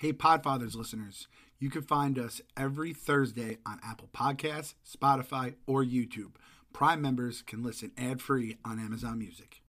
Hey, Podfathers listeners, you can find us every Thursday on Apple Podcasts, Spotify, or YouTube. Prime members can listen ad free on Amazon Music.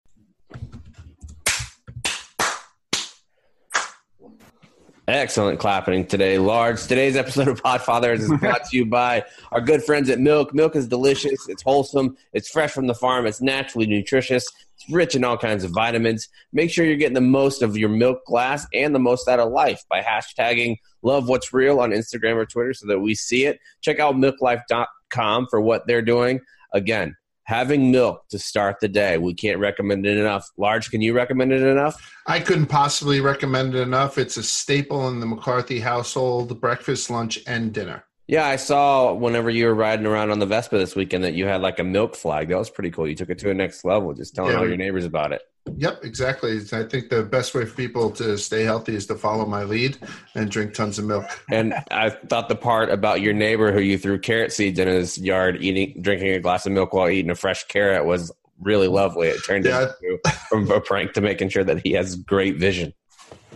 Excellent clapping today, Large. Today's episode of Podfathers is brought to you by our good friends at Milk. Milk is delicious, it's wholesome, it's fresh from the farm, it's naturally nutritious, it's rich in all kinds of vitamins. Make sure you're getting the most of your milk glass and the most out of life by hashtagging love what's real on Instagram or Twitter so that we see it. Check out milklife.com for what they're doing. Again, having milk to start the day. We can't recommend it enough. Large, can you recommend it enough? I couldn't possibly recommend it enough. It's a staple in the McCarthy household breakfast, lunch, and dinner. Yeah, I saw whenever you were riding around on the Vespa this weekend that you had like a milk flag. That was pretty cool. You took it to a next level, just telling Yeah, all your neighbors about it. Yep, exactly. I think the best way for people to stay healthy is to follow my lead and drink tons of milk. And I thought the part about your neighbor who you threw carrot seeds in his yard, eating, drinking a glass of milk while eating a fresh carrot was really lovely. It turned Yeah. into from a prank to making sure that he has great vision.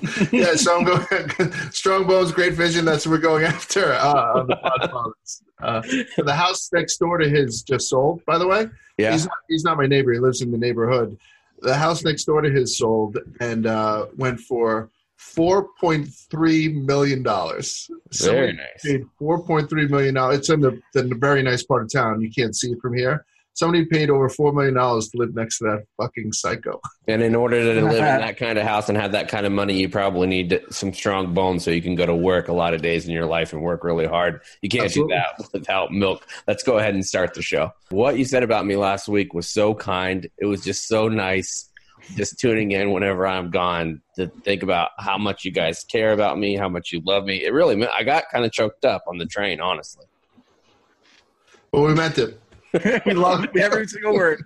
yeah, so I'm going strong bones, great vision. That's what we're going after uh, on the Podfathers. Uh, the house next door to his just sold, by the way. Yeah, He's not, he's not my neighbor. He lives in the neighborhood. The house next door to his sold and uh, went for four point three million dollars. very nice. four point three million dollars. It's in the, the very nice part of town. You can't see it from here. Somebody paid over four million dollars to live next to that fucking psycho. And in order to live in that kind of house and have that kind of money, you probably need some strong bones so you can go to work a lot of days in your life and work really hard. You can't Absolutely. do that without milk. Let's go ahead and start the show. What you said about me last week was so kind. It was just so nice. Just tuning in whenever I'm gone to think about how much you guys care about me, how much you love me. It really meant I got kind of choked up on the train, honestly. Well, we meant it. we love every single word.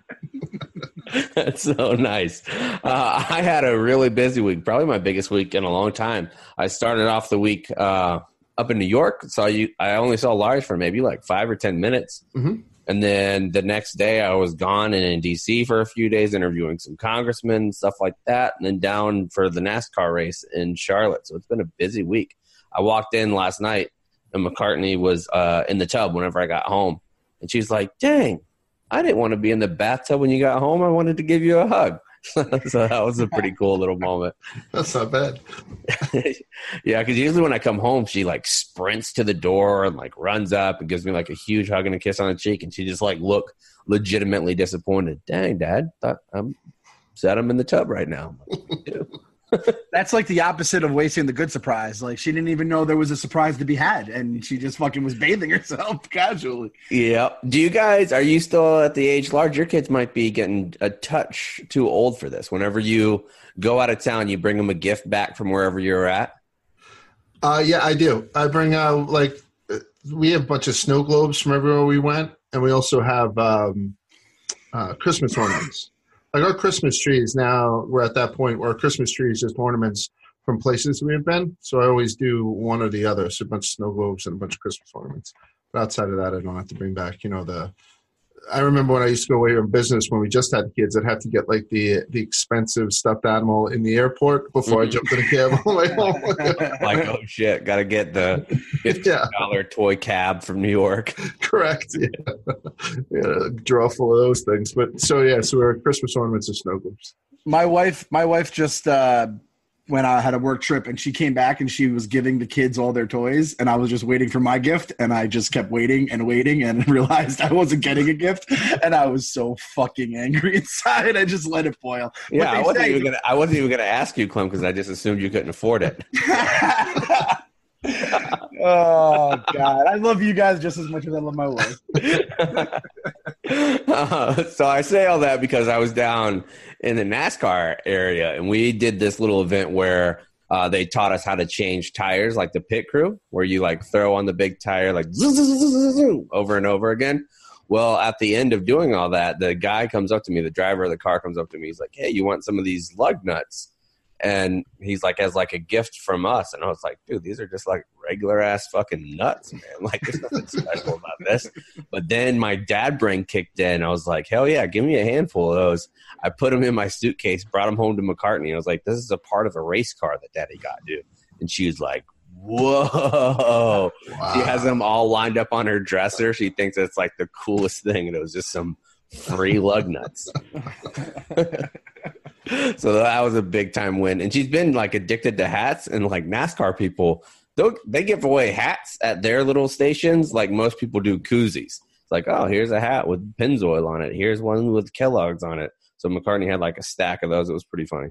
That's so nice. Uh, I had a really busy week, probably my biggest week in a long time. I started off the week uh, up in New York. Saw you. I only saw Large for maybe like five or ten minutes, Mhm. and then the next day I was gone and in DC for a few days, interviewing some congressmen, stuff like that, and then down for the NASCAR race in Charlotte. So it's been a busy week. I walked in last night, and McCartney was uh, in the tub whenever I got home, and she's like, "Dang." I didn't want to be in the bathtub when you got home. I wanted to give you a hug. so that was a pretty cool little moment. That's not bad. yeah, because usually when I come home, she like sprints to the door and like runs up and gives me like a huge hug and a kiss on the cheek, and she just like look legitimately disappointed. Dang, Dad, thought um, I'm sad I'm in the tub right now. I'm like, "Dude." That's like the opposite of wasting the good surprise. Like she didn't even know there was a surprise to be had, and she just fucking was bathing herself casually. yeah. Do you guys are you still at the age large? Your kids might be getting a touch too old for this. Whenever you go out of town, you bring them a gift back from wherever you're at. Uh, yeah, I do. I bring out like uh, we have a bunch of snow globes from everywhere we went, and we also have um, uh, Christmas ornaments. Like our Christmas trees now, we're at that point where our Christmas tree is just ornaments from places we have been. So I always do one or the other. So a bunch of snow globes and a bunch of Christmas ornaments. But outside of that, I don't have to bring back, you know, the. I remember when I used to go away on business when we just had kids, I'd have to get like the the expensive stuffed animal in the airport before I jumped in a cab on the way. Like, oh shit, got to get the fifty Yeah. dollar toy cab from New York. Correct. Yeah. yeah, draw full of those things. But so yeah, so our Christmas ornaments are snow globes. my wife my wife just uh went out had a work trip and she came back and she was giving the kids all their toys and i was just waiting for my gift and i just kept waiting and waiting and realized i wasn't getting a gift and i was so fucking angry inside i just let it boil Yeah, I wasn't say- even gonna. I wasn't even gonna ask you, Clem, because I just assumed you couldn't afford it. oh god i love you guys just as much as i love my wife Uh, so I say all that because I was down in the NASCAR area, and we did this little event where uh, they taught us how to change tires, like the pit crew, where you like throw on the big tire like over and over again. Well, at the end of doing all that, the guy comes up to me, the driver of the car comes up to me. He's like, "Hey, you want some of these lug nuts?" And he's like, "As like a gift from us." And I was like, "Dude, these are just like regular ass fucking nuts, man. Like, there's nothing special about this." But then my dad brain kicked in. I was like, "Hell yeah, give me a handful of those." I put them in my suitcase, brought them home to McCartney. I was like, "This is a part of a race car that Daddy got, dude." And she was like, whoa. Wow. She has them all lined up on her dresser. She thinks it's like the coolest thing, and it was just some free lug nuts. so that was a big time win. And she's been like addicted to hats and like NASCAR people. They'll, give away hats at their little stations like most people do koozies. It's like, oh, here's a hat with Pennzoil on it. Here's one with Kellogg's on it. So McCartney had like a stack of those. It was pretty funny.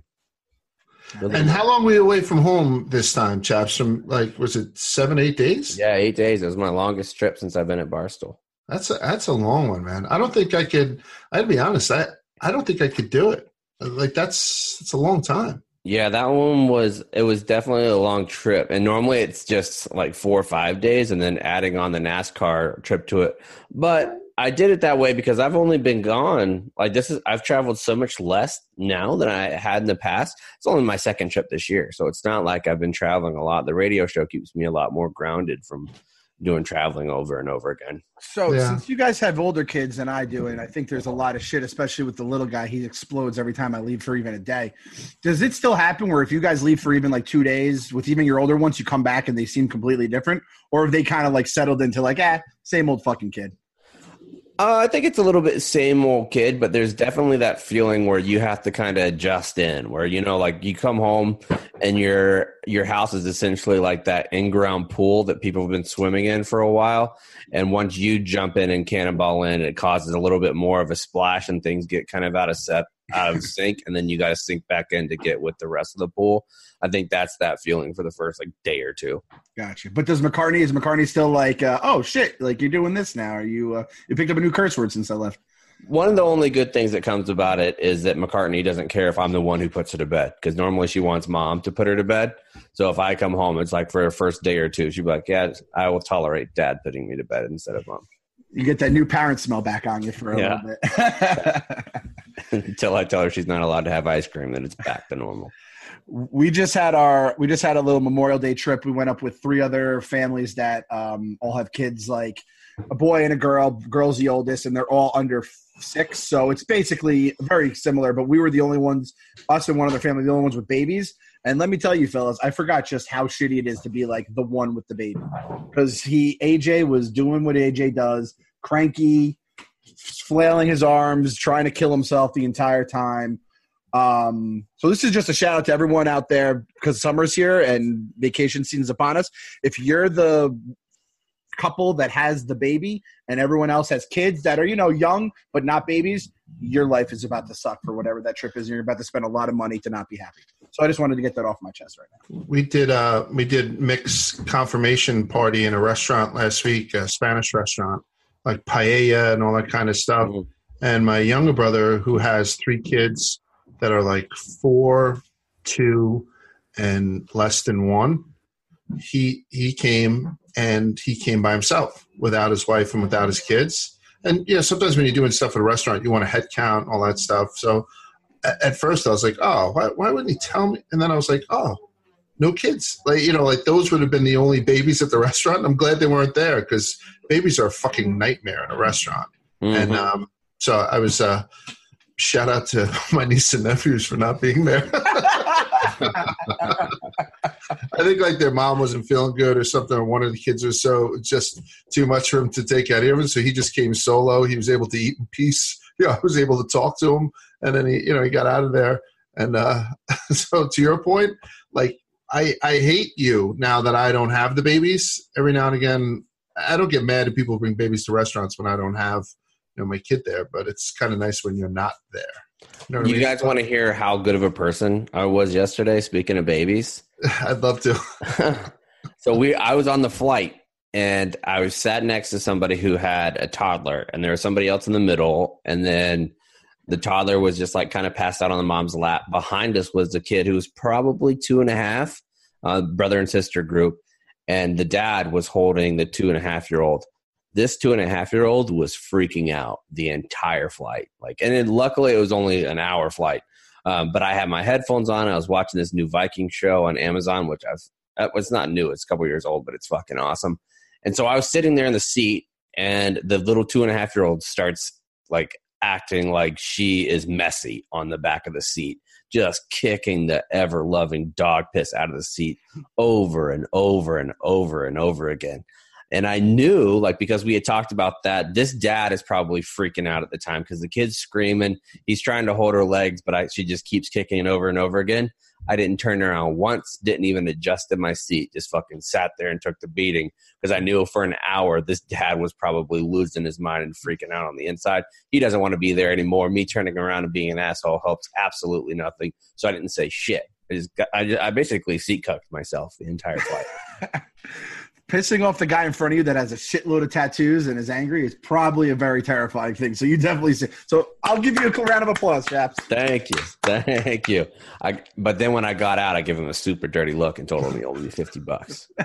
And how long were you away from home this time, chaps? From like, was it seven, eight days? Yeah, eight days. It was my longest trip since I've been at Barstool. That's a, that's a long one, man. I don't think I could. I'd be honest. I I don't think I could do it. Like that's it's a long time. Yeah, that one was it was definitely a long trip. And normally it's just like 4 or 5 days and then adding on the NASCAR trip to it. But I did it that way because I've only been gone like this is I've traveled so much less now than I had in the past. It's only my second trip this year. So it's not like I've been traveling a lot. The radio show keeps me a lot more grounded from doing traveling over and over again. So Yeah. since you guys have older kids than I do, and I think there's a lot of shit, especially with the little guy, he explodes every time I leave for even a day. Does it still happen where if you guys leave for even like two days with even your older ones, you come back and they seem completely different, or have they kind of like settled into like, ah, same old fucking kid? Uh, I think it's a little bit same old kid, but there's definitely that feeling where you have to kind of adjust in, where you know, like you come home and your your house is essentially like that in ground pool that people have been swimming in for a while, and once you jump in and cannonball in, it causes a little bit more of a splash, and things get kind of out of set, out of sync, and then you got to sink back in to get with the rest of the pool. I think that's that feeling for the first like day or two. Gotcha. But does McCartney is McCartney still like, uh, oh shit, like you're doing this now? Are you uh, you picked up a new curse word since I left? One of the only good things that comes about it is that McCartney doesn't care if I'm the one who puts her to bed because normally she wants mom to put her to bed. So if I come home, it's like for her first day or two, she'd be like, "Yeah, I will tolerate dad putting me to bed instead of mom." You get that new parent smell back on you for a Yeah. little bit. Until I tell her she's not allowed to have ice cream, then it's back to normal. we just had our we just had a little memorial day trip. We went up with three other families that um, all have kids like a boy and a girl. Girl's the oldest and they're all under six. So it's basically very similar but we were the only ones us and one other family the only ones with babies. And let me tell you fellas i forgot just how shitty it is to be like the one with the baby. Because he aj was doing what aj does cranky flailing his arms trying to kill himself the entire time um, so this is just a shout out to everyone out there because summer's here and vacation season's upon us. If you're the couple that has the baby and everyone else has kids that are, you know, young but not babies, your life is about to suck for whatever that trip is. And you're about to spend a lot of money to not be happy. So I just wanted to get that off my chest right now. We did uh we did mix confirmation party in a restaurant last week, a Spanish restaurant, like paella and all that kind of stuff. Mhm. And my younger brother, who has three kids that are like four, two, and less than one, he he came and he came by himself without his wife and without his kids. And you know, sometimes when you're doing stuff at a restaurant, you want a head count, all that stuff. So at, at first I was like, oh, why, why wouldn't he tell me? And then I was like, oh, no kids. Like, you know, like those would have been the only babies at the restaurant. I'm glad they weren't there because babies are a fucking nightmare in a restaurant. And Mhm. um, so I was, uh, shout out to my niece and nephews for not being there. I think like their mom wasn't feeling good or something, or one of the kids was so, just too much for him to take out of him. So he just came solo. He was able to eat in peace. Yeah, I was able to talk to him, and then he, you know, he got out of there. And uh, so to your point, like I, I hate you now that I don't have the babies. Every now and again, I don't get mad at people who bring babies to restaurants when I don't have, you know, my kid there. But it's kind of nice when you're not there. You know what I mean? guys want to hear how good of a person I was yesterday? Speaking of babies, I'd love to. so we I was on the flight and I was sat next to somebody who had a toddler, and there was somebody else in the middle, and then the toddler was just like kind of passed out on the mom's lap. Behind us was a kid who was probably two and a half, uh, brother and sister group, and the dad was holding the two and a half year old. This two and a half year old was freaking out the entire flight. Like, and then luckily it was only an hour flight. Um, but I had my headphones on. I was watching this new Viking show on Amazon, which I've uh, it's not new. It's a couple years old, but it's fucking awesome. And so I was sitting there in the seat, and the little two and a half year old starts like acting like she is messy on the back of the seat. just kicking the ever loving dog piss out of the seat over and over and over and over again. And I knew, like, because we had talked about that, this dad is probably freaking out at the time because the kid's screaming. He's trying to hold her legs, but I, she just keeps kicking it over and over again. I didn't turn around once, didn't even adjust in my seat, just fucking sat there and took the beating because I knew for an hour this dad was probably losing his mind and freaking out on the inside. He doesn't want to be there anymore. Me turning around and being an asshole helps absolutely nothing. So I didn't say shit. I, just I, I basically seat cucked myself the entire flight. Pissing off the guy in front of you that has a shitload of tattoos and is angry is probably a very terrifying thing. So you definitely see. So I'll give you a round of applause, chaps. Thank you, thank you. I, but then when I got out, I gave him a super dirty look and told him he owed me fifty bucks.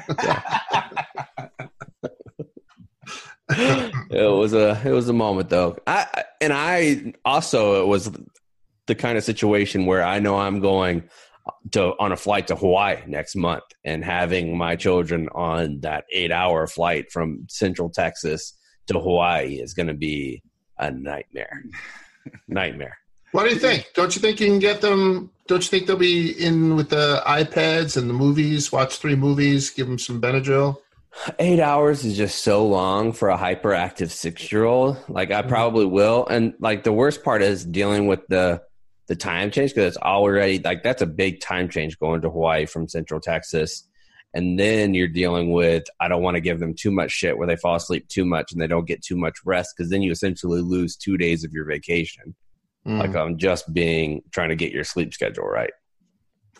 it was a it was a moment though. I and I also it was the kind of situation where I know I'm going to on a flight to Hawaii next month and having my children on that eight hour flight from Central Texas to Hawaii is going to be a nightmare. nightmare. What do you think? Don't you think you can get them? Don't you think they'll be in with the iPads and the movies? Watch three movies, give them some Benadryl. Eight hours is just so long for a hyperactive six year old. Like I mm-hmm. probably will, and like the worst part is dealing with the the time change because it's already like that's a big time change going to Hawaii from Central Texas. And then you're dealing with I don't want to give them too much shit where they fall asleep too much and they don't get too much rest because then you essentially lose two days of your vacation. Mm. Like I'm just being trying to get your sleep schedule right.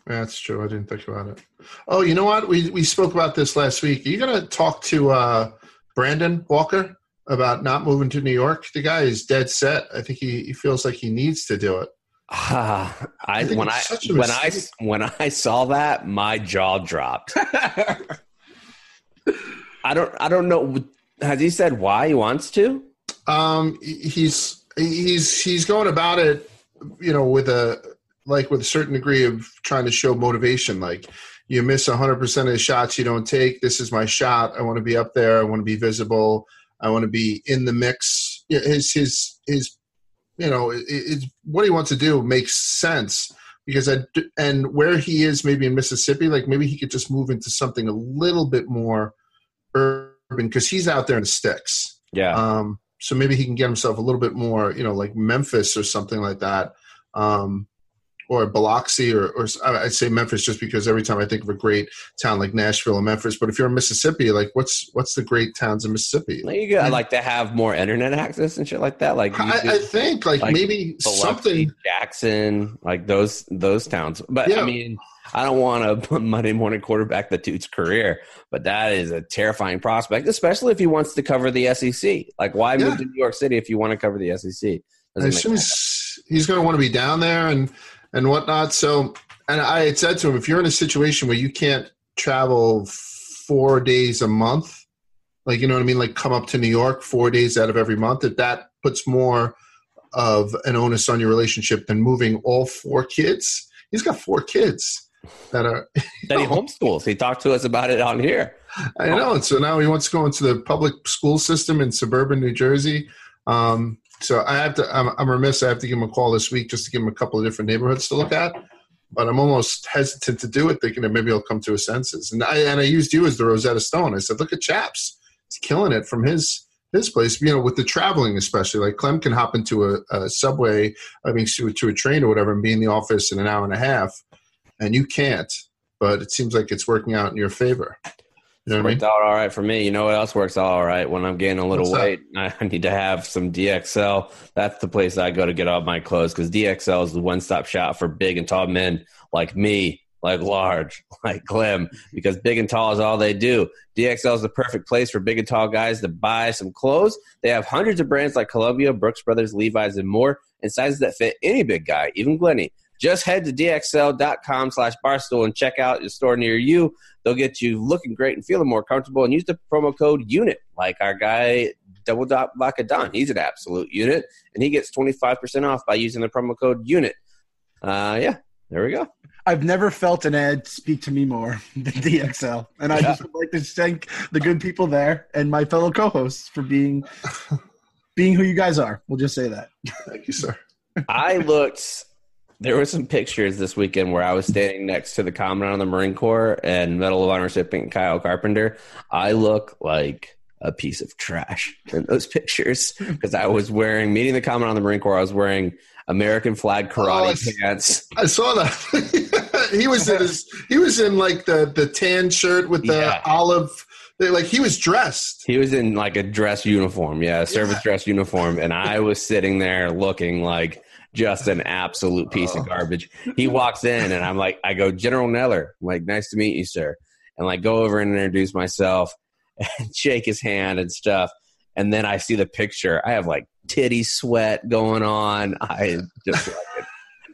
That's true. I didn't think about it. Oh, you know what? We we spoke about this last week. Are you gonna talk to uh, Brandon Walker about not moving to New York? The guy is dead set. I think he, he feels like he needs to do it. Uh, I, I when I when I when I saw that, my jaw dropped. I don't I don't know. Has he said why he wants to? Um, he's he's he's going about it, you know, with a like with a certain degree of trying to show motivation. Like you miss hundred percent of the shots you don't take. This is my shot. I want to be up there. I want to be visible. I want to be in the mix. His his his you know, it, it's what he wants to do makes sense because I and where he is maybe in Mississippi, like maybe he could just move into something a little bit more urban because he's out there in the sticks. Yeah. Um, so maybe he can get himself a little bit more, you know, like Memphis or something like that. Um, or Biloxi, or, or I'd say Memphis, just because every time I think of a great town like Nashville and Memphis. But if you're in Mississippi, like what's what's the great towns in Mississippi? You got like to have more internet access and shit like that. Like I, I, think like, like maybe Biloxi, something Jackson, like those those towns. But yeah. I mean. I don't want to Monday morning quarterback the dude's career, but that is a terrifying prospect, especially if he wants to cover the SEC. Like, why yeah. move to New York City if you want to cover the SEC? I assume he's, he's going to want to be down there, and and whatnot. So, and I had said to him, if you're in a situation where you can't travel four days a month, like you know what I mean, like come up to New York four days out of every month, that that puts more of an onus on your relationship than moving all four kids. He's got four kids that are that he homeschools. He talked to us about it on here. I know. And so now he wants to go into the public school system in suburban New Jersey. Um, so I have to. I'm, I'm remiss. I have to give him a call this week just to give him a couple of different neighborhoods to look at. But I'm almost hesitant to do it, thinking that maybe he'll come to his senses. And I and I used you as the Rosetta Stone. I said, look at Chaps. He's killing it from his his place. You know, with the traveling especially. Like Clem can hop into a, a subway, I mean, to, to a train or whatever, and be in the office in an hour and a half, and you can't. But it seems like it's working out in your favor. You know worked I mean? out all right for me. You know what else works out all right? When I'm gaining a little What's weight? I need to have some DXL. That's the place I go to get all my clothes because DXL is the one stop shop for big and tall men like me, like large, like Clem, because big and tall is all they do. DXL is the perfect place for big and tall guys to buy some clothes. They have hundreds of brands like Columbia, Brooks Brothers, Levi's, and more, and sizes that fit any big guy, even Glenny. Just head to dxl.com slash barstool and check out your store near you. They'll get you looking great and feeling more comfortable and use the promo code UNIT like our guy Double Dot Vodka Don. He's an absolute unit and he gets 25% off by using the promo code UNIT. Uh, yeah, there we go. I've never felt an ad speak to me more than DXL. And I yeah. just would like to thank the good people there and my fellow co-hosts for being being who you guys are. We'll just say that. Thank you, sir. I looked There were some pictures this weekend where I was standing next to the Commandant of the Marine Corps and Medal of Honor recipient Kyle Carpenter. I look like a piece of trash in those pictures because I was wearing, meeting the Commandant of the Marine Corps, I was wearing American flag oh, karate Oh, it's- pants. I saw that. he was in his. He was in like the the tan shirt with the Yeah. olive. Like he was dressed. He was in like a dress uniform, yeah, a service Yeah. dress uniform, and I was sitting there looking like just an absolute piece Oh. of garbage. He walks in, and I'm like, I go, General Neller, I'm like, nice to meet you, sir, and like go over and introduce myself and shake his hand and stuff, and then I see the picture. I have like titty sweat going on. I just like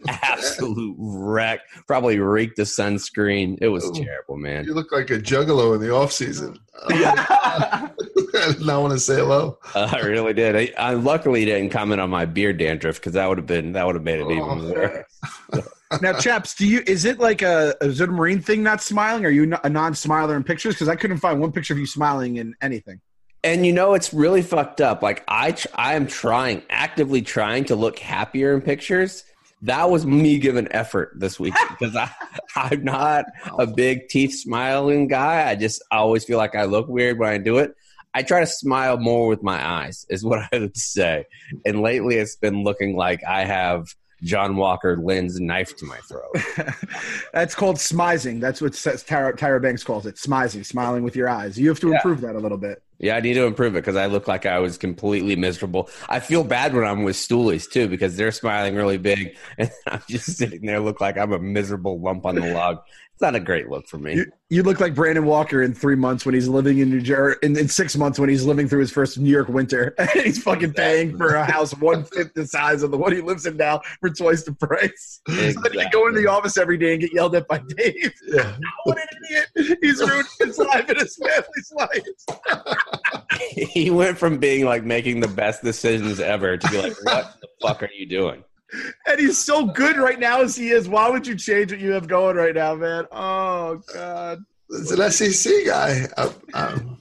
absolute wreck. Probably reeked the sunscreen. It was Ooh. terrible, man. You look like a juggalo in the off season. I did not want to say hello. Uh, I really did. I, I luckily didn't comment on my beard dandruff because that would have been that would have made it even Oh. worse. now, chaps, do you? Is it like a is it a marine thing not smiling? Are you a non-smiler in pictures? Because I couldn't find one picture of you smiling in anything. And you know it's really fucked up. Like I, tr- I am trying actively trying to look happier in pictures. That was me giving effort this week because I, I'm not a big teeth smiling guy. I just always feel like I look weird when I do it. I try to smile more with my eyes, is what I would say. And lately, it's been looking like I have John Walker Lindh's knife to my throat. That's called smizing. That's what Tyra Banks calls it. Smizing, smiling with your eyes. You have to Yeah. improve that a little bit. Yeah, I need to improve it because I look like I was completely miserable. I feel bad when I'm with stoolies too because they're smiling really big, and I'm just sitting there look like I'm a miserable lump on the log. It's not a great look for me. You, you look like Brandon Walker in three months when he's living in New Jersey, in, in six months when he's living through his first New York winter. he's fucking paying for a house one fifth the size of the one he lives in now for twice the price. So then he go into the office every day and get yelled at by Dave. Yeah. What an idiot! He's ruined his life and his family's life. he went from being like making the best decisions ever to be like, "What the fuck are you doing?" And he's so good right now as he is. Why would you change what you have going right now, man? Oh God. It's an SEC guy. Uh, um,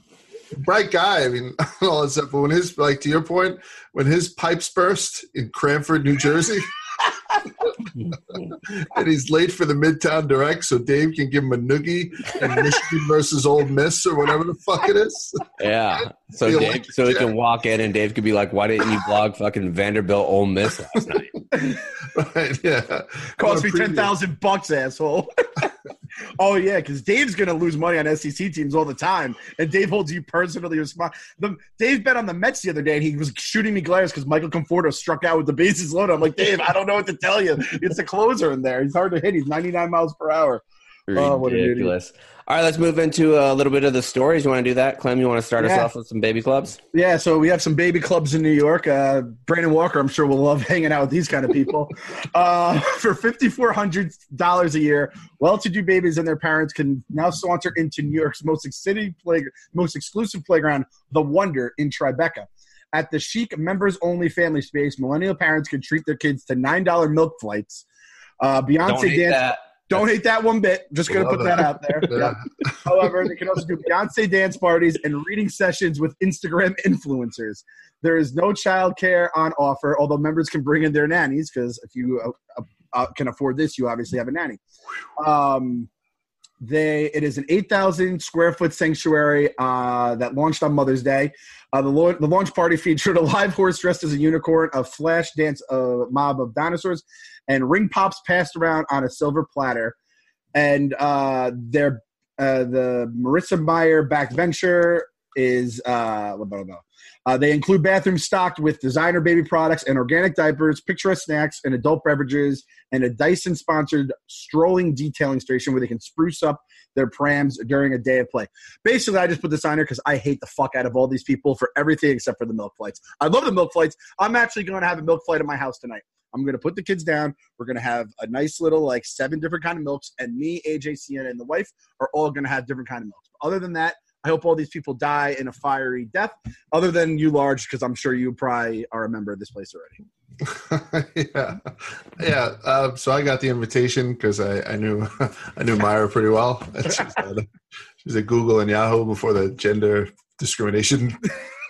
bright guy. I mean, all that stuff. But when his, like to your point, when his pipes burst in Cranford, New Jersey, and he's late for the Midtown Direct, so Dave can give him a noogie and Michigan versus Ole Miss or whatever the fuck it is. Yeah. So Feel Dave, like- so he can walk in and Dave could be like, "Why didn't you blog fucking Vanderbilt Ole Miss last night?" right? Yeah. Cost me ten thousand bucks, asshole. Oh yeah, because Dave's gonna lose money on SEC teams all the time, and Dave holds you personally responsible. Dave bet on the Mets the other day, and he was shooting me glares because Michael Conforto struck out with the bases loaded. I'm like, Dave, I don't know what to tell you. It's a closer in there. He's hard to hit. He's 99 miles per hour. Oh, what an idiot. Ridiculous. All right, let's move into a little bit of the stories. You want to do that, Clem? You want to start us off with some baby clubs? Yeah, so we have some baby clubs in New York. Uh, Brandon Walker, I'm sure, will love hanging out with these kind of people. uh, for $5,400 a year, well-to-do babies and their parents can now saunter into New York's most city play, most exclusive playground, The Wonder in Tribeca. At the chic members-only family space, millennial parents can treat their kids to $9 milk flights. Uh, Beyonce dance. that. Don't hate that one bit. Just gonna Love put that it. out there. Yeah. Yeah. However, they can also do Beyonce dance parties and reading sessions with Instagram influencers. There is no childcare on offer, although members can bring in their nannies because if you uh, uh, can afford this, you obviously have a nanny. Um, they it is an 8,000 square foot sanctuary uh, that launched on Mother's Day. Uh, the, lo- the launch party featured a live horse dressed as a unicorn, a flash dance uh, mob of dinosaurs, and ring pops passed around on a silver platter. And uh, their uh, the Marissa Mayer backed venture is uh, blah, blah, blah. Uh, they include bathrooms stocked with designer baby products and organic diapers, picturesque snacks, and adult beverages, and a Dyson sponsored strolling detailing station where they can spruce up their prams during a day of play. Basically, I just put this on here because I hate the fuck out of all these people for everything except for the milk flights. I love the milk flights. I'm actually going to have a milk flight at my house tonight. I'm going to put the kids down. We're going to have a nice little like seven different kind of milks, and me, AJ, Sienna, and the wife are all going to have different kind of milks. But other than that, I hope all these people die in a fiery death. Other than you, large, because I'm sure you probably are a member of this place already. yeah, yeah. Uh, so I got the invitation because I, I knew I knew Myra pretty well. She's at, she's at Google and Yahoo before the gender discrimination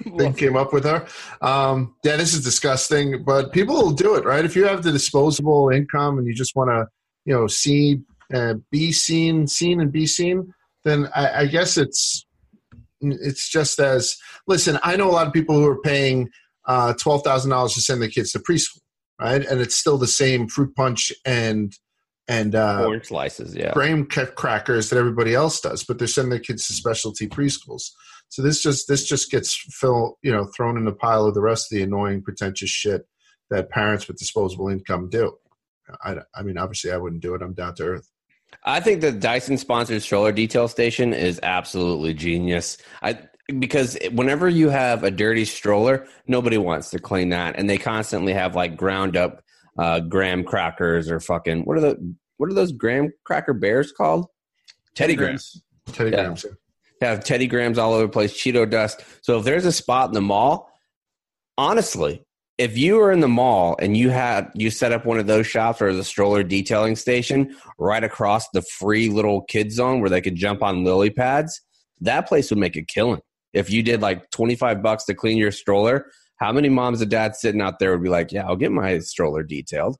thing came up with her. Um, yeah, this is disgusting, but people will do it, right? If you have the disposable income and you just want to, you know, see, uh, be seen, seen, and be seen, then I, I guess it's it's just as listen. I know a lot of people who are paying uh, twelve thousand dollars to send their kids to preschool, right? And it's still the same fruit punch and and uh, Orange slices, yeah. graham crackers that everybody else does, but they're sending their kids to specialty preschools. So this just this just gets fill, you know thrown in the pile of the rest of the annoying, pretentious shit that parents with disposable income do. I, I mean, obviously, I wouldn't do it. I'm down to earth. I think the Dyson sponsored stroller detail station is absolutely genius. I because whenever you have a dirty stroller, nobody wants to clean that, and they constantly have like ground up uh, graham crackers or fucking what are the what are those graham cracker bears called? Teddy Grahams. Teddy Yeah. Grahams. Have Teddy Grahams all over the place, Cheeto dust. So if there's a spot in the mall, honestly, if you were in the mall and you had you set up one of those shops or the stroller detailing station right across the free little kid zone where they could jump on lily pads, that place would make a killing. If you did like 25 bucks to clean your stroller, how many moms and dads sitting out there would be like, "Yeah, I'll get my stroller detailed."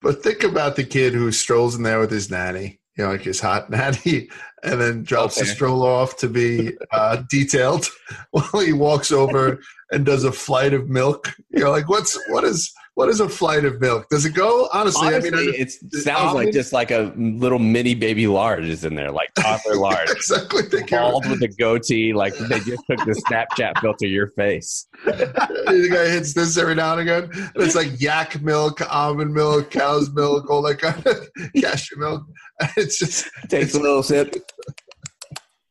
But think about the kid who strolls in there with his nanny, you know, like his hot nanny, and then drops the Okay. stroller off to be uh, detailed while he walks over and does a flight of milk. You know, like what's what is what is a flight of milk? Does it go? Honestly, Honestly, I mean, it sounds like just like a little mini baby large is in there, like toddler large. exactly. Bald with a goatee, like they just took the Snapchat filter your face. the guy hits this every now and again. And it's like yak milk, almond milk, cow's milk, all that kind of cashew milk. It's just Takes a little sip.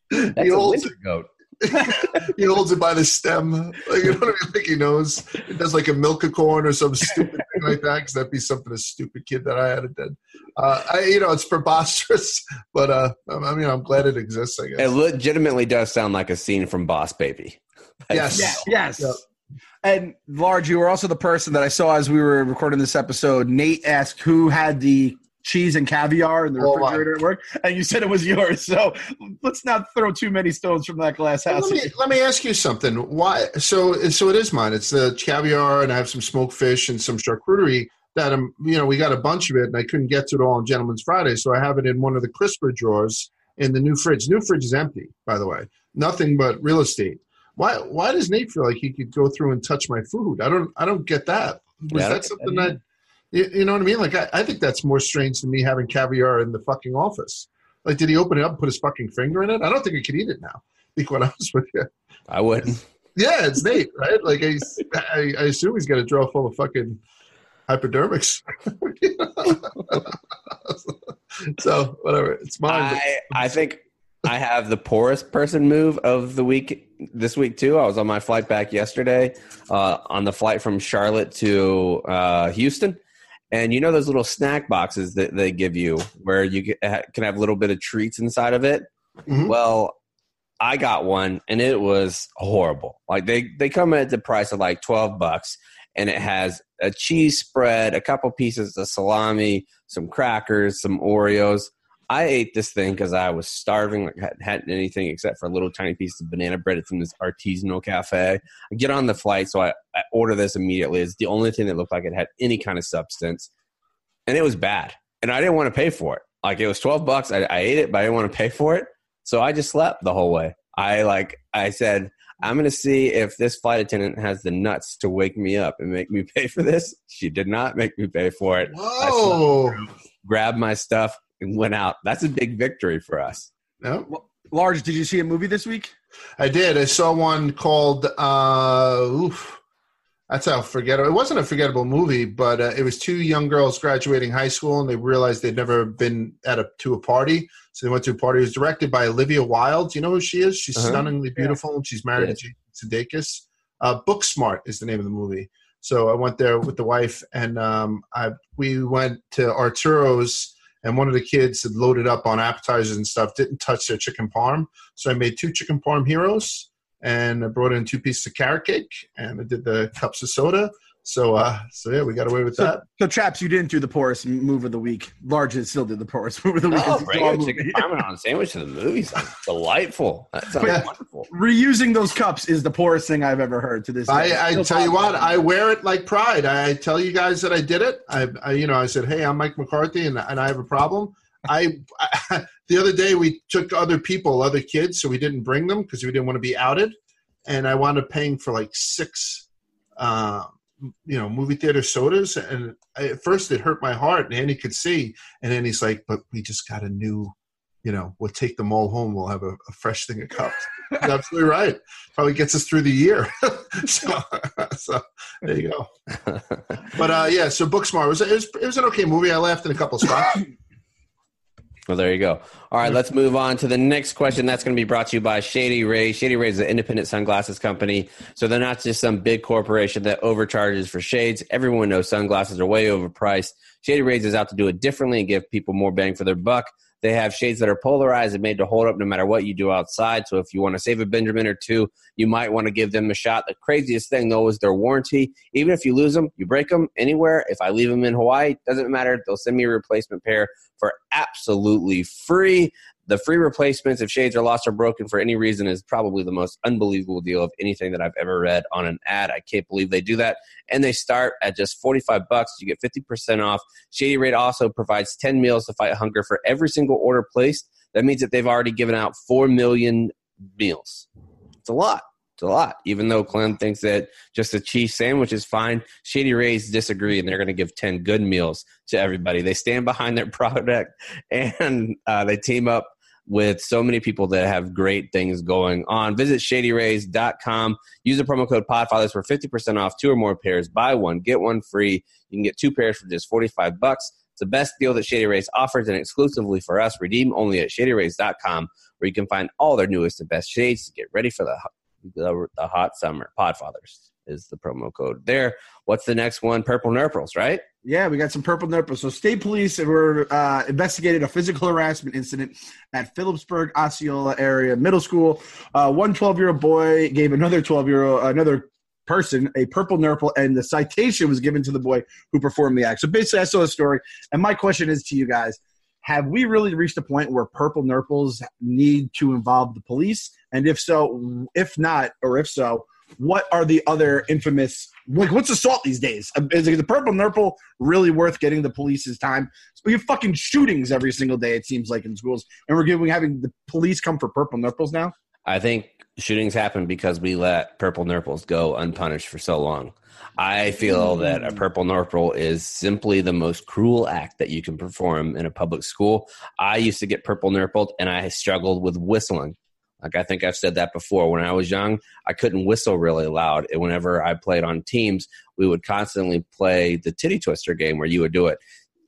That's he a holds winter goat. he holds it by the stem. Like you don't even think he knows. It does like a milk a corn or some stupid thing like that. Because that'd be something a stupid kid that I had it did. Uh, I, you know, it's preposterous, but uh, I mean, I'm glad it exists. I guess. It legitimately does sound like a scene from Boss Baby. Yes. Yeah, yes. Yep. And Large, you were also the person that I saw as we were recording this episode. Nate asked who had the cheese and caviar in the Oh, my. refrigerator at work, and you said it was yours. So let's not throw too many stones from that glass house. let me let me ask you something. Why? So so it is mine. It's the caviar, and I have some smoked fish and some charcuterie. That I'm, you know, we got a bunch of it, and I couldn't get to it all on Gentleman's Friday, so I have it in one of the crisper drawers in the new fridge. New fridge is empty, by the way. Nothing but real estate. Why? Why does Nate feel like he could go through and touch my food? I don't. I don't get that. Was Yeah, that get something that that? You, you know what I mean? Like I, I think that's more strange than me having caviar in the fucking office. Like, did he open it up and put his fucking finger in it? I don't think he could eat it now. Be quite honest with you. I wouldn't. Yeah, it's Nate, right? Like I, I, I assume he's got a drawer full of fucking hypodermics. so whatever, it's mine. I, I think I have the poorest person move of the week this week too. I was on my flight back yesterday, uh, on the flight from Charlotte to uh, Houston, and you know those little snack boxes that they give you where you can have a little bit of treats inside of it. Mhm. Well, I got one and it was horrible. Like they they come at the price of like twelve bucks, and it has a cheese spread, a couple pieces of salami, some crackers, some Oreos. I ate this thing because I was starving, like hadn't anything except for a little tiny piece of banana bread from this artisanal cafe. I get on the flight, so I, I order this immediately. It's the only thing that looked like it had any kind of substance, and it was bad. And I didn't want to pay for it. Like it was twelve bucks. I, I ate it, but I didn't want to pay for it. So I just slept the whole way. I like I said, I'm gonna see if this flight attendant has the nuts to wake me up and make me pay for this. She did not make me pay for it. Whoa! Grabbed my stuff went out. That's a big victory for us. No, Large, did you see a movie this week? I did. I saw one called. Uh, oof, that's how forgettable. It wasn't a forgettable movie, but uh, it was two young girls graduating high school, and they realized they'd never been at a to a party, so they went to a party. It was directed by Olivia Wilde. You know who she is? She's Uh-huh. stunningly beautiful, and she's married to Jason Sudeikis. Uh, Booksmart is the name of the movie. So I went there with the wife, and um, I we went to Arturo's, and one of the kids had loaded up on appetizers and stuff. Didn't touch their chicken parm, so I made two chicken parm heroes, and I brought in two pieces of carrot cake, and I did the cups of soda. So, uh, so yeah, we got away with So, that. so Chaps, you didn't do the poorest move of the week. Large still did the poorest move of the week. Oh, It's a bring dog a chicken parmesan sandwich to the movies. Delightful. That sounds Yeah. wonderful. Reusing those cups is the poorest thing I've ever heard to this. day. I, I Still tell you what. I wear it like pride. I, I tell you guys that I did it. I, I, you know, I said, "Hey, I'm Mike McCarthy, and, and I have a problem." I, I the other day we took other people, other kids, so we didn't bring them because we didn't want to be outed, and I wound up paying for like six, uh, you know, movie theater sodas, and I, at first it hurt my heart, and Andy could see, and then he's like, "But we just got a new." You know, we'll take them all home. We'll have a, a fresh thing of cups. He's absolutely right. Probably gets us through the year. so, so there you go. But uh, yeah, so Booksmart was it was it was an okay movie. I laughed in a couple spots. Well, there you go. All right, mm-hmm. let's move on to the next question. That's going to be brought to you by Shady Rays. Shady Rays is an independent sunglasses company. So they're not just some big corporation that overcharges for shades. Everyone knows sunglasses are way overpriced. Shady Rays is out to do it differently and give people more bang for their buck. They have shades that are polarized and made to hold up no matter what you do outside. So if you want to save a Benjamin or two, you might want to give them a shot. The craziest thing though is their warranty. Even if you lose them, you break them anywhere. If I leave them in Hawaii, doesn't matter. They'll send me a replacement pair for absolutely free. The free replacements if shades are lost or broken for any reason is probably the most unbelievable deal of anything that I've ever read on an ad. I can't believe they do that. And they start at just 45 bucks. You get 50% off. Shady Rays also provides 10 meals to fight hunger for every single order placed. That means that they've already given out 4 million meals. It's a lot. It's a lot. Even though Clem thinks that just a cheese sandwich is fine, Shady Rays disagree, and they're going to give 10 good meals to everybody. They stand behind their product, and uh, they team up with so many people that have great things going on. Visit shadyrays.com. Use the promo code PODFATHERS for 50% off two or more pairs. Buy one, get one free. You can get two pairs for just 45 bucks. It's the best deal that Shady Rays offers and exclusively for us. Redeem only at shadyrays.com where you can find all their newest and best shades to get ready for the, the, the hot summer. Podfathers is the promo code there. What's the next one? Purple Nurples, right? Yeah, we got some purple nipples. So, state police were uh, investigated a physical harassment incident at Philipsburg, Osceola area middle school. Uh, one 12 year old boy gave another 12 year old, another person, a purple nurple, and the citation was given to the boy who performed the act. So, basically, I saw the story, and my question is to you guys have we really reached a point where purple nurples need to involve the police? And if so, if not, or if so, what are the other infamous like what's assault these days um, is the purple nurple really worth getting the police's time we have fucking shootings every single day it seems like in schools and we're giving having the police come for purple nurples now I think shootings happen because we let purple nurples go unpunished for so long. I feel hmm. that a purple nurple is simply the most cruel act that you can perform in a public school. I used to get purple nurpled and I struggled with whistling. Like I think I've said that before. When I was young, I couldn't whistle really loud. And whenever I played on teams, we would constantly play the titty twister game where you would do it.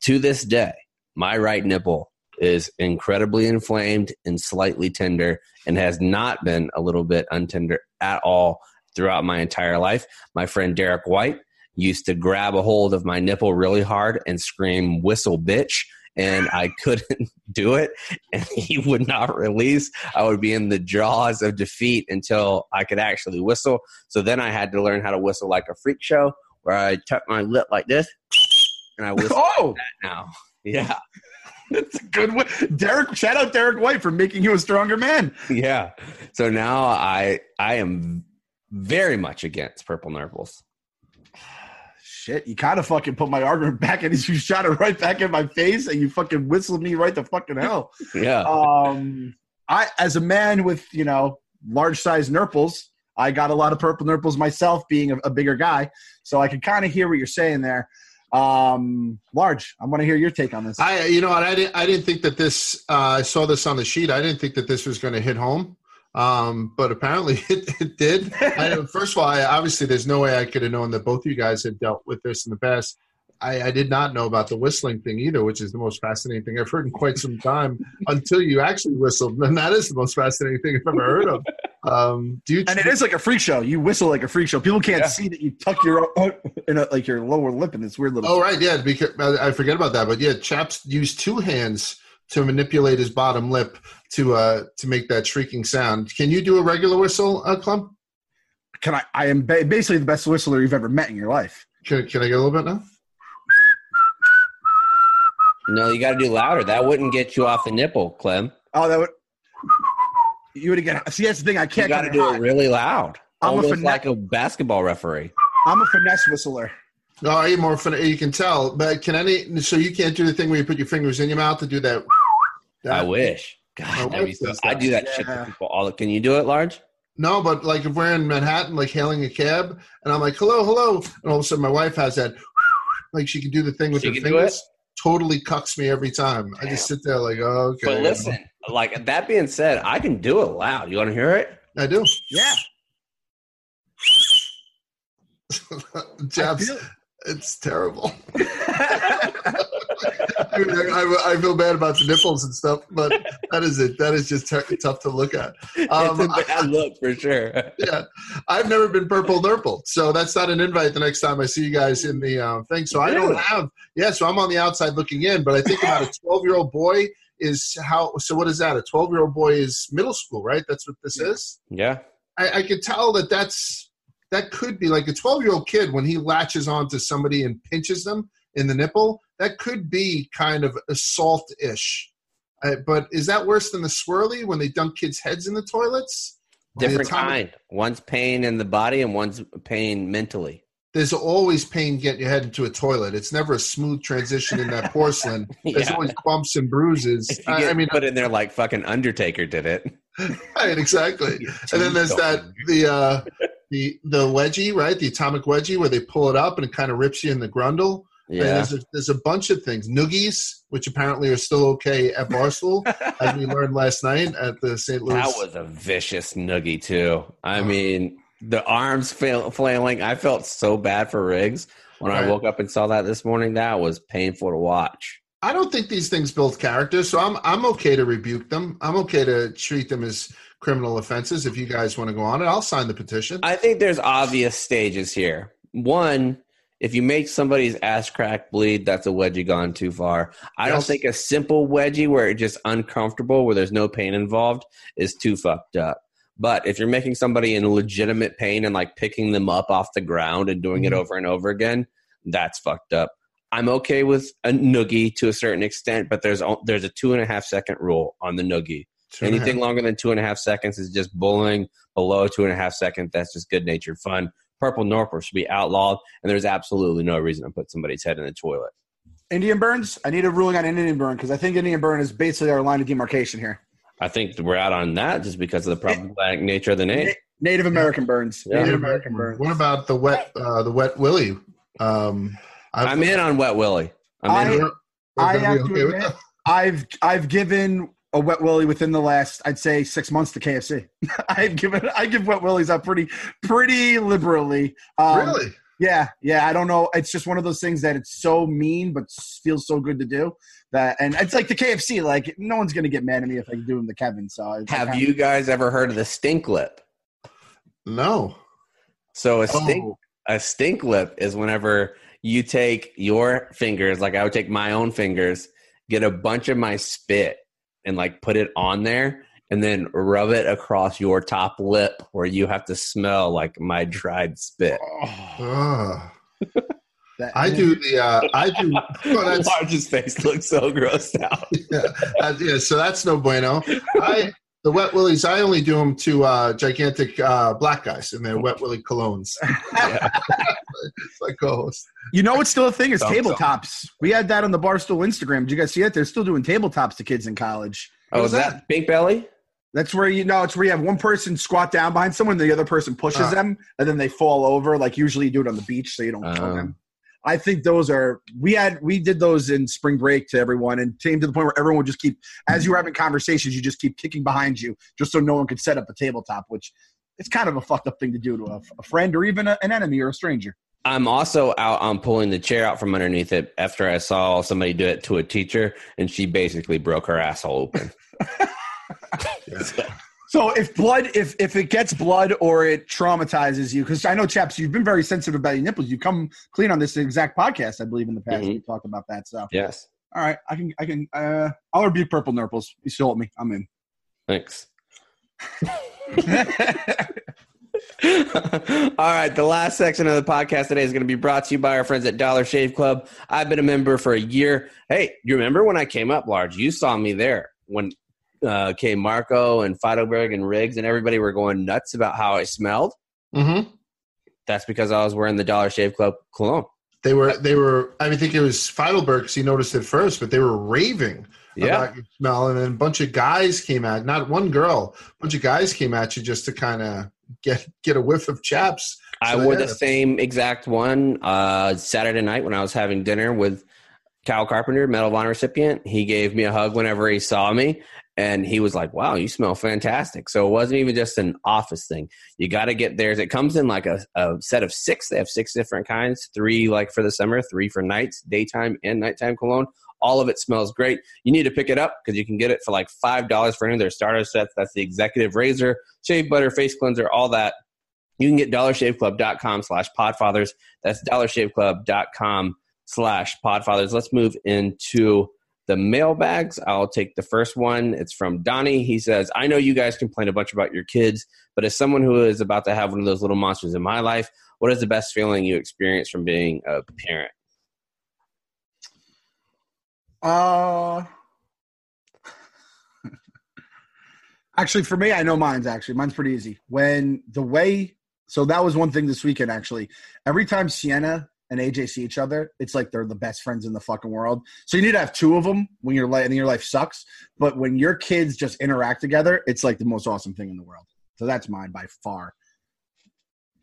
To this day, my right nipple is incredibly inflamed and slightly tender and has not been a little bit untender at all throughout my entire life. My friend Derek White used to grab a hold of my nipple really hard and scream, whistle bitch. And I couldn't do it, and he would not release. I would be in the jaws of defeat until I could actually whistle. So then I had to learn how to whistle like a freak show, where I tuck my lip like this, and I whistle oh like that now. Yeah, that's a good one derek shout out derek white for making you a stronger man yeah. So now I I am very much against purple nurples. Shit you kind of fucking put my argument back and you shot it right back in my face and you fucking whistled me right the fucking hell Yeah. um, I as a man with you know large size nurples, I got a lot of purple nurples myself, being a, a bigger guy. So I can kind of hear what you're saying there. Um, large, I want to hear your take on this. I, you know, what, I didn't, I didn't think that this. Uh, I saw this on the sheet. I didn't think that this was going to hit home, um, but apparently it, it did. I, first of all, I, obviously, there's no way I could have known that both of you guys had dealt with this in the past. I, I did not know about the whistling thing either, which is the most fascinating thing I've heard in quite some time. until you actually whistled, and that is the most fascinating thing I've ever heard of. Um, do you? and it is like a freak show. You whistle like a freak show. People can't Yeah. see that you tuck your in a, like your lower lip in this weird little. Oh right, yeah. Because I I forget about that, but yeah, Chaps use two hands to manipulate his bottom lip to uh to make that shrieking sound. Can you do a regular whistle, uh, Clump? Can I? I am ba- basically the best whistler you've ever met in your life. Can, can I get a little bit now? No, you got to do louder. That wouldn't get you off the nipple, Clem. Oh, that would. You would get. See, that's the thing. I can't You got to do hot. it really loud, I'm a almost finesse- like a basketball referee. I'm a finesse whistler. No, you more fin- you can tell. But can any? So you can't do the thing where you put your fingers in your mouth to do that. I wish. God, My that'd be so, I that. do that shit Yeah. to people all. the- Can you do it, large? No, but like if we're in Manhattan, like hailing a cab, and I'm like, "Hello, hello," and all of a sudden my wife has that, like she can do the thing with She her fingers. Totally cucks me every time. I just sit there like, oh, okay. But listen, like that being said, I can do it loud. You want to hear it? I do. Yeah. I Jeff's, it's terrible. I, I, I feel bad about the nipples and stuff, but that is it. That is just t- tough to look at. Um, it's a bad look for sure. yeah, I've never been purple nurple, so that's not an invite. The next time I see you guys in the um, thing, so I don't have. Yeah, so I'm on the outside looking in, but I think about a 12 year old boy is how. So what is that? A 12 year old boy is middle school, right? That's what this is. Yeah. I, I could tell that that's that could be like a 12 year old kid when he latches onto somebody and pinches them in the nipple. That could be kind of assault ish. Uh, but is that worse than the swirly when they dunk kids' heads in the toilets? Or the Different kind. One's pain in the body and one's pain mentally. There's always pain getting your head into a toilet. It's never a smooth transition in that porcelain. There's always bumps and bruises. If you I, I mean, put in there like fucking Undertaker did it. right, exactly. and then there's that the uh, the the wedgie, right? The atomic wedgie, where they pull it up and it kind of rips you in the grundle. And Yeah. there's a, there's a bunch of things. Noogies, which apparently are still okay at Barstool, as we learned last night at the St. Louis. That was a vicious noogie too. I Oh. mean, the arms flail- flailing. I felt so bad for Riggs when I woke up and saw that this morning. That was painful to watch. I don't think these things build character, so I'm I'm okay to rebuke them. I'm okay to treat them as criminal offenses. If you guys want to go on it, I'll sign the petition. I think there's obvious stages here. One, if you make somebody's ass crack bleed, that's a wedgie gone too far. I don't think a simple wedgie where it's just uncomfortable, where there's no pain involved, is too fucked up. But if you're making somebody in legitimate pain and like picking them up off the ground and doing it Mhm. over and over again, that's fucked up. I'm okay with a noogie to a certain extent, but there's there's a two and a half second rule on the noogie. Anything longer than two and a half seconds is just bullying. Below two and a half seconds, that's just good natured fun. Purple Nurple should be outlawed, and there's absolutely no reason to put somebody's head in the toilet. Indian burns. I need a ruling on Indian burn because I think Indian burn is basically our line of demarcation here. I think we're out on that just because of the problematic nature of the name. Native American burns. Yeah. Native American burns. What about the wet uh, the wet willy? Um, I've- I'm in on Wet Willie. I'm I- in. We're- we're I have to okay with admit. I've I've given a wet willy within the last I'd say six months to KFC. I've given I give wet willies up pretty pretty liberally. Um, really? Yeah, yeah. I don't know. It's just one of those things that it's so mean, but feels so good to do. That and it's like the KFC. Like no one's gonna get mad at me if I do them to Kevin. So I, I Have kinda- you guys ever heard of the stink lip? No. So a stink Oh, a stink lip is whenever you take your fingers, like I would take my own fingers, get a bunch of my spit and like put it on there and then rub it across your top lip where you have to smell like my dried spit. oh, that- I do the uh, I do well, that's, Large's face looks so grossed out. yeah, uh, yeah, so that's no bueno. I the wet willies. I only do them to uh, gigantic uh, black guys in their wet willy colognes. Yeah. my co-host. You know what's still a thing is Thumbs up. tabletops. We had that on the Barstool Instagram. Did you guys see it? They're still doing tabletops to kids in college. Oh, is that pink belly? That's where you know it's where you have one person squat down behind someone, and the other person pushes Ah. them, and then they fall over. Like usually you do it on the beach so you don't kill Oh. them. I think those are we had we did those in spring break to everyone and came to the point where everyone would just keep as you were having conversations, you just keep kicking behind you just so no one could set up a tabletop, which it's kind of a fucked up thing to do to a, a friend or even a, an enemy or a stranger. I'm also out on pulling the chair out from underneath it after I saw somebody do it to a teacher, and she basically broke her asshole open. So- So if blood, if if it gets blood or it traumatizes you, because I know, chaps, you've been very sensitive about your nipples. You come clean on this exact podcast, I believe, in the past. Mhm. We talked about that. So yes, all right, I can, I can, uh, I'll rebuke purple nurples. You sold me. I'm in. thanks. All right, the last section of the podcast today is going to be brought to you by our friends at Dollar Shave Club. I've been a member for a year. Hey, you remember when I came up large? You saw me there when uh, came Marco and Feitelberg and Riggs and everybody were going nuts about how I smelled. Mm-hmm. That's because I was wearing the Dollar Shave Club cologne. They were they were. I think it was Feitelberg because he noticed it first, but they were raving Yeah. about your smell, and then a bunch of guys came at not one girl, a bunch of guys came at you just to kind of get get a whiff of chaps. I wore the same exact one uh, Saturday night when I was having dinner with Kyle Carpenter, Medal of Honor recipient. He gave me a hug whenever he saw me, and he was like, "Wow, you smell fantastic." So it wasn't even just an office thing. You got to get theirs. It comes in like a, a set of six. They have six different kinds: three like for the summer, three for nights, daytime and nighttime cologne. All of it smells great. You need to pick it up because you can get it for like five dollars for any of their starter sets. That's the executive razor, shave butter, face cleanser, all that. You can get dollarshaveclub.com slash podfathers. That's dollarshaveclub.com slash podfathers. Let's move into the mailbags. I'll take the first one. It's from Donnie. He says, I know you guys complain a bunch about your kids, but as someone who is about to have one of those little monsters in my life, what is the best feeling you experience from being a parent? Uh, actually, for me, I know mine's actually mine's pretty easy. When the way, so that was one thing this weekend. Actually, every time Sienna and AJ see each other, it's like they're the best friends in the fucking world. So you need to have two of them when your life and your life sucks. But when your kids just interact together, it's like the most awesome thing in the world. So that's mine by far.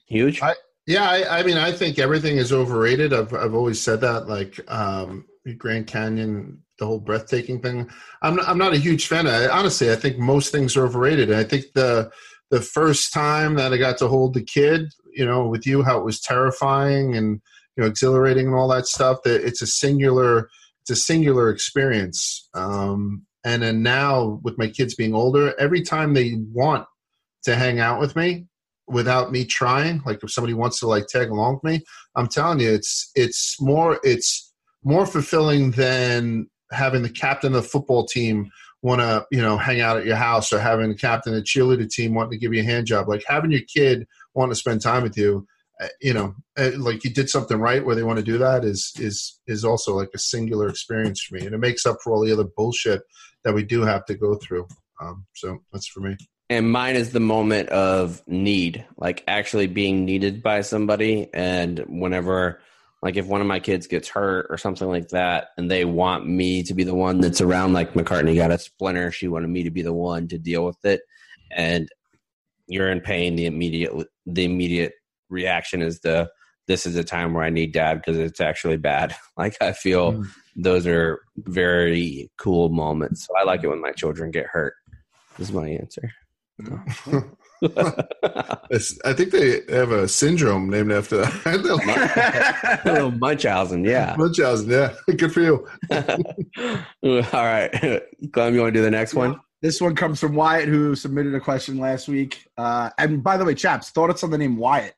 Huge? I- Yeah, I, I mean, I think everything is overrated. I've I've always said that. Like um, Grand Canyon, the whole breathtaking thing. I'm not, I'm not a huge fan. I, honestly, I think most things are overrated. And I think the the first time that I got to hold the kid, you know, with you, how it was terrifying and you know exhilarating and all that stuff. That it's a singular it's a singular experience. Um, and then now with my kids being older, every time they want to hang out with me, without me trying like if somebody wants to like tag along with me i'm telling you it's it's more it's more fulfilling than having the captain of the football team want to you know hang out at your house or having the captain of the cheerleader team wanting to give you a hand job like having your kid want to spend time with you you know uh, like you did something right where they want to do that is is is also like a singular experience for me and it makes up for all the other bullshit that we do have to go through um, so that's for me. And mine is the moment of need like actually being needed by somebody and whenever like if one of my kids gets hurt or something like that and they want me to be the one that's around like mccartney got a splinter she wanted me to be the one to deal with it and you're in pain the immediate the immediate reaction is the this is a time where i need dad because it's actually bad like i feel Mm. those are very cool moments so i like it when my children get hurt is my answer I think they have a syndrome named after that. little Munchausen, yeah. Munchausen, yeah. Good for you. All right, Clem, you want to do the next one? This one comes from Wyatt, who submitted a question last week. Uh, and by the way, chaps, thoughts on the name Wyatt?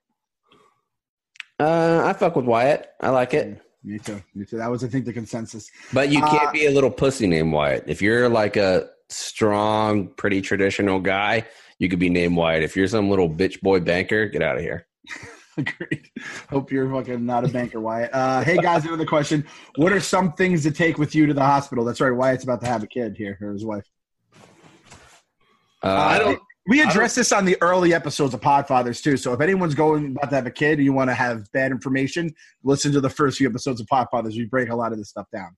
Uh, I fuck with Wyatt. I like it, Me too. Me too. That was, I think, the consensus. but you can't Uh, be a little pussy named Wyatt. If you're like a strong, pretty traditional guy, you could be named Wyatt. If you're some little bitch boy banker, get out of here. Agreed. Hope you're fucking not a banker, Wyatt. Uh, hey guys, another question. What are some things to take with you to the hospital? That's right. Wyatt's about to have a kid here, or his wife. Uh, I don't. We addressed this on the early episodes of Podfathers too. So if anyone's going about to have a kid and you want to have bad information, listen to the first few episodes of Podfathers. We break a lot of this stuff down.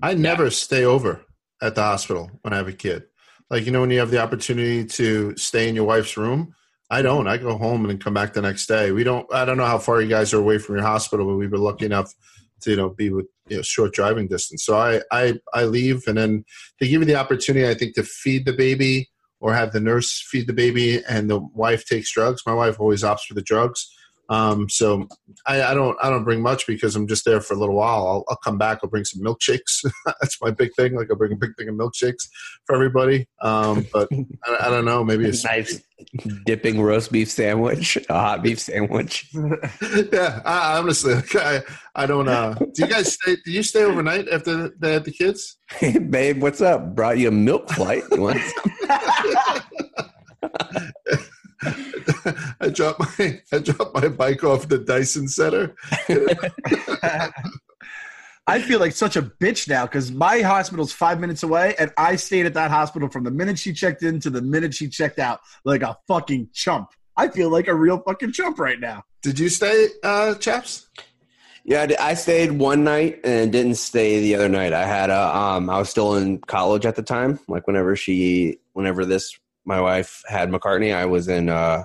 I never stay over at the hospital when I have a kid. Like, you know, when you have the opportunity to stay in your wife's room, I don't. I go home and then come back the next day. We don't, I don't know how far you guys are away from your hospital, but we were lucky enough to, you know, be with, you know, short driving distance. So I, I, I leave and then they give you the opportunity, I think, to feed the baby or have the nurse feed the baby and the wife takes drugs. My wife always opts for the drugs. Um, so I, I don't I don't bring much because I'm just there for a little while. I'll, I'll come back. I'll bring some milkshakes. That's my big thing. Like I'll bring a big thing of milkshakes for everybody. Um, but I, I don't know. Maybe it's nice dipping roast beef sandwich, a hot beef sandwich. yeah. I, honestly, like, I I don't. Uh, do you guys stay? Do you stay overnight after they had the kids? Hey, babe, what's up? Brought you a milk flight. You want some? I dropped my I dropped my bike off the Dyson Center. I feel like such a bitch now because my hospital's five minutes away, and I stayed at that hospital from the minute she checked in to the minute she checked out, like a fucking chump. I feel like a real fucking chump right now. Did you stay, uh, chaps? Yeah, I stayed one night and didn't stay the other night. I had a, um, I was still in college at the time. Like whenever she, whenever this, my wife had McCartney, I was in uh,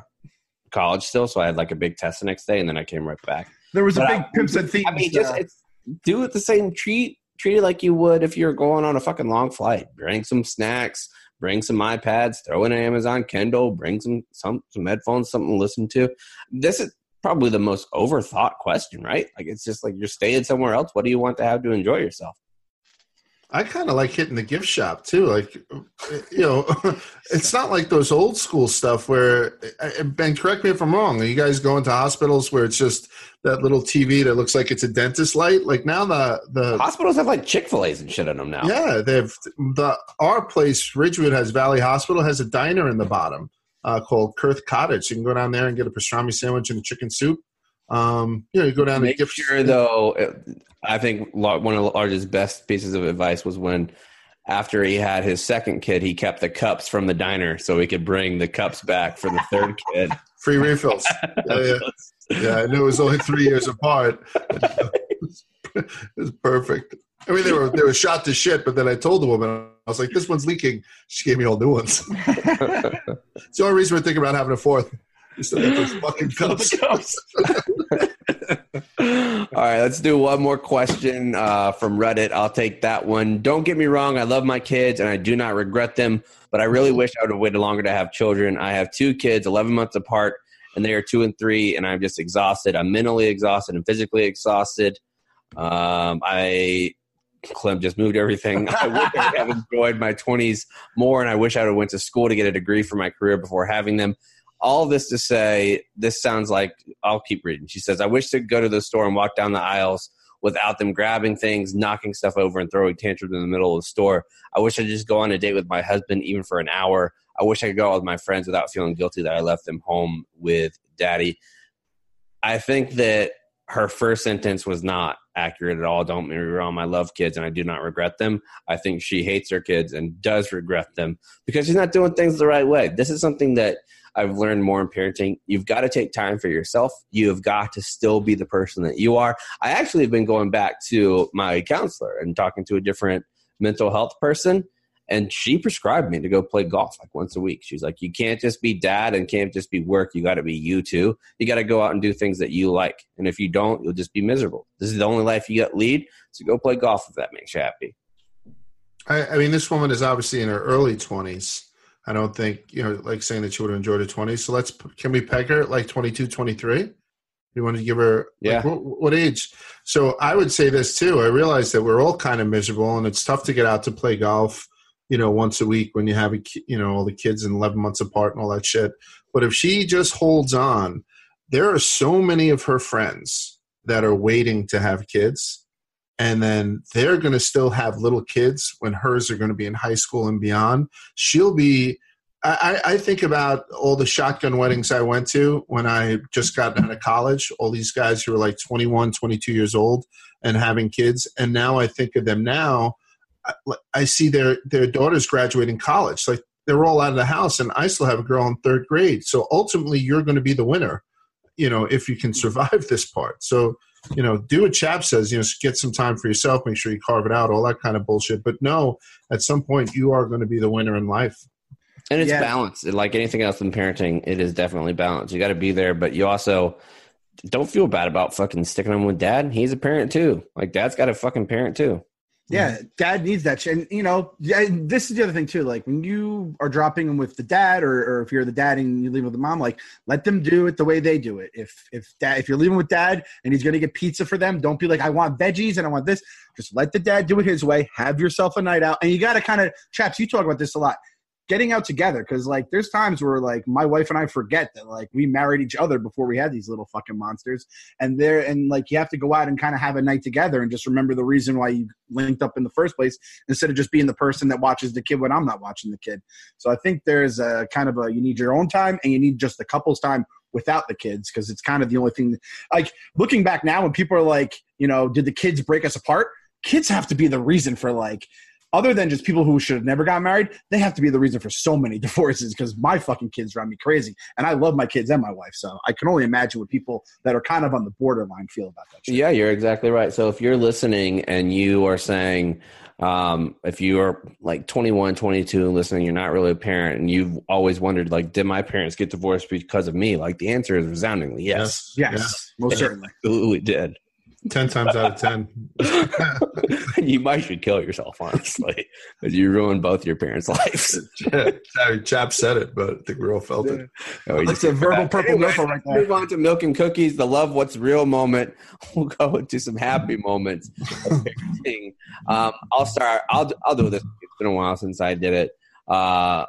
college still, so I had like a big test the next day, and then I came right back. There was a big I- pimps and thieves. I mean, just uh, do it the same. Treat treat it like you would if you're going on a fucking long flight. Bring some snacks. Bring some iPads. Throw in an Amazon Kindle. Bring some some some headphones, something to listen to. This is probably the most overthought question, right? Like it's just like you're staying somewhere else. What do you want to have to enjoy yourself? I kind of like hitting the gift shop too. Like, you know, it's not like those old school stuff where, and correct me if I'm wrong, are you guys going to hospitals where it's just that little TV that looks like it's a dentist light? Like now the, the, Hospitals have like Chick Fil A's and shit in them now. yeah, they've, the, our place, Ridgewood has Valley Hospital has a diner in the bottom uh, called Kurth Cottage. You can go down there and get a pastrami sandwich and a chicken soup. Um, you know, you go down to Make gift sure though. It- I think one of the largest best pieces of advice was when. After he had his second kid, he kept the cups from the diner so he could bring the cups back for the third kid. free refills. Yeah, yeah. Yeah, I knew it was only three years apart. it was perfect. I mean, they were they were shot to shit, but then I told the woman, I was like, "This one's leaking." She gave me all new ones. it's the only reason we're thinking about having a fourth. We still got those fucking cups. All right, let's do one more question uh, from Reddit. I'll take that one. Don't get me wrong, I love my kids and I do not regret them, but I really wish I would have waited longer to have children. I have two kids, 11 months apart, and they are two and three, and I'm just exhausted. I'm mentally exhausted and physically exhausted. Um, I Clem just moved everything. I I would have enjoyed my 20s more, and I wish I would have went to school to get a degree for my career before having them all this to say, this sounds like I'll keep reading. She says, I wish to go to the store and walk down the aisles without them grabbing things, knocking stuff over, and throwing tantrums in the middle of the store. I wish I could just go on a date with my husband, even for an hour. I wish I could go out with my friends without feeling guilty that I left them home with daddy. I think that her first sentence was not accurate at all. Don't get me wrong. I love kids and I do not regret them. I think she hates her kids and does regret them because she's not doing things the right way. This is something that I've learned more in parenting. You've got to take time for yourself. You have got to still be the person that you are. I actually have been going back to my counselor and talking to a different mental health person. And she prescribed me to go play golf like once a week. She's like, you can't just be dad and can't just be work. You got to be you too. You got to go out and do things that you like. And if you don't, you'll just be miserable. This is the only life you got lead. So go play golf if that makes you happy. I, I mean, this woman is obviously in her early twenties. I don't think you know, like saying that she would have enjoyed her twenties. So let's can we peg her at like 22, 23? You want to give her Yeah. like, what, what age? So I would say this too. I realize that we're all kind of miserable, and it's tough to get out to play golf. You know, once a week when you have a, you know all the kids and eleven months apart and all that shit. But if she just holds on, there are so many of her friends that are waiting to have kids and then they're going to still have little kids when hers are going to be in high school and beyond. She'll be. I, I think about all the shotgun weddings I went to when I just got out of college. All these guys who were like 21, 22 years old and having kids, and now I think of them now. I, I see their their daughters graduating college. Like they're all out of the house, and I still have a girl in third grade. So ultimately, you're going to be the winner. You know, if you can survive this part. So you know, do what Chap says, you know, get some time for yourself, make sure you carve it out, all that kind of bullshit. But no, at some point you are going to be the winner in life. And it's Yeah. balanced. Like anything else in parenting, it is definitely balanced. You got to be there, but you also don't feel bad about fucking sticking them with dad. He's a parent too. Like dad's got a fucking parent too. Yeah, dad needs that shit. And you know, yeah, this is the other thing too. Like when you are dropping them with the dad, or, or if you're the dad and you leave with the mom, like let them do it the way they do it. If if dad, if you're leaving with dad and he's gonna get pizza for them, don't be like, I want veggies and I want this. Just let the dad do it his way. Have yourself a night out, and you got to kind of chaps. You talk about this a lot. Getting out together because like there's times where like my wife and I forget that like we married each other before we had these little fucking monsters, and there and like you have to go out and kind of have a night together and just remember the reason why you linked up in the first place instead of just being the person that watches the kid when I'm not watching the kid. So I think there's a kind of a you need your own time and you need just the couple's time without the kids because it's kind of the only thing. Like looking back now, when people are like, you know, did the kids break us apart? Kids have to be the reason for like other than just people who should have never got married, they have to be the reason for so many divorces because my fucking kids drive me crazy. And I love my kids and my wife. So I can only imagine what people that are kind of on the borderline feel about that. Shit. Yeah, you're exactly right. So if you're listening and you are saying, um, if you are like 21, 22 and listening, you're not really a parent and you've always wondered, like, did my parents get divorced because of me? Like the answer is resoundingly yes. Yes, yes yeah. most certainly. Absolutely did. 10 times out of 10. you might should kill yourself, honestly, because you ruined both your parents' lives. Chap said it, but I think we all felt it. Oh, That's a verbal purple anyway, right there. Move on to milk and cookies, the love what's real moment. We'll go into some happy moments Um, I'll start. I'll, I'll do this. It's been a while since I did it. Uh,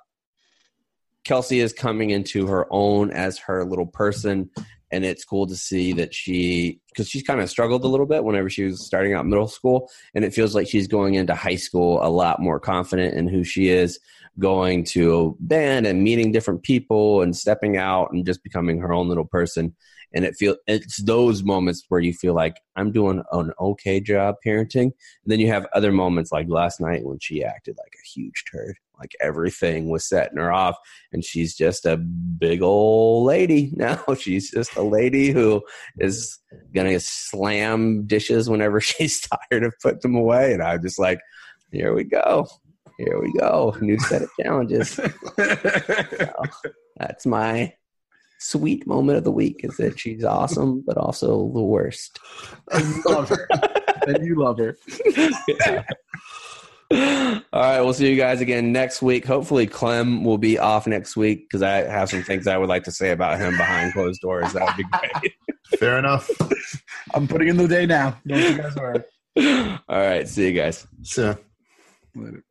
Kelsey is coming into her own as her little person and it's cool to see that she because she's kind of struggled a little bit whenever she was starting out middle school and it feels like she's going into high school a lot more confident in who she is going to a band and meeting different people and stepping out and just becoming her own little person and it feel it's those moments where you feel like i'm doing an okay job parenting. And then you have other moments like last night when she acted like a huge turd like everything was setting her off and she's just a big old lady now. She's just a lady who is gonna slam dishes whenever she's tired of putting them away and i'm just like here we go. Here we go. New set of challenges. So, that's my sweet moment of the week is that she's awesome but also the worst and you love her and you love her yeah. All right, we'll see you guys again next week. Hopefully, Clem will be off next week because I have some things I would like to say about him behind closed doors. That would be great. Fair enough. I'm putting in the day now. Don't you guys worry. All right, see you guys. See ya. Later.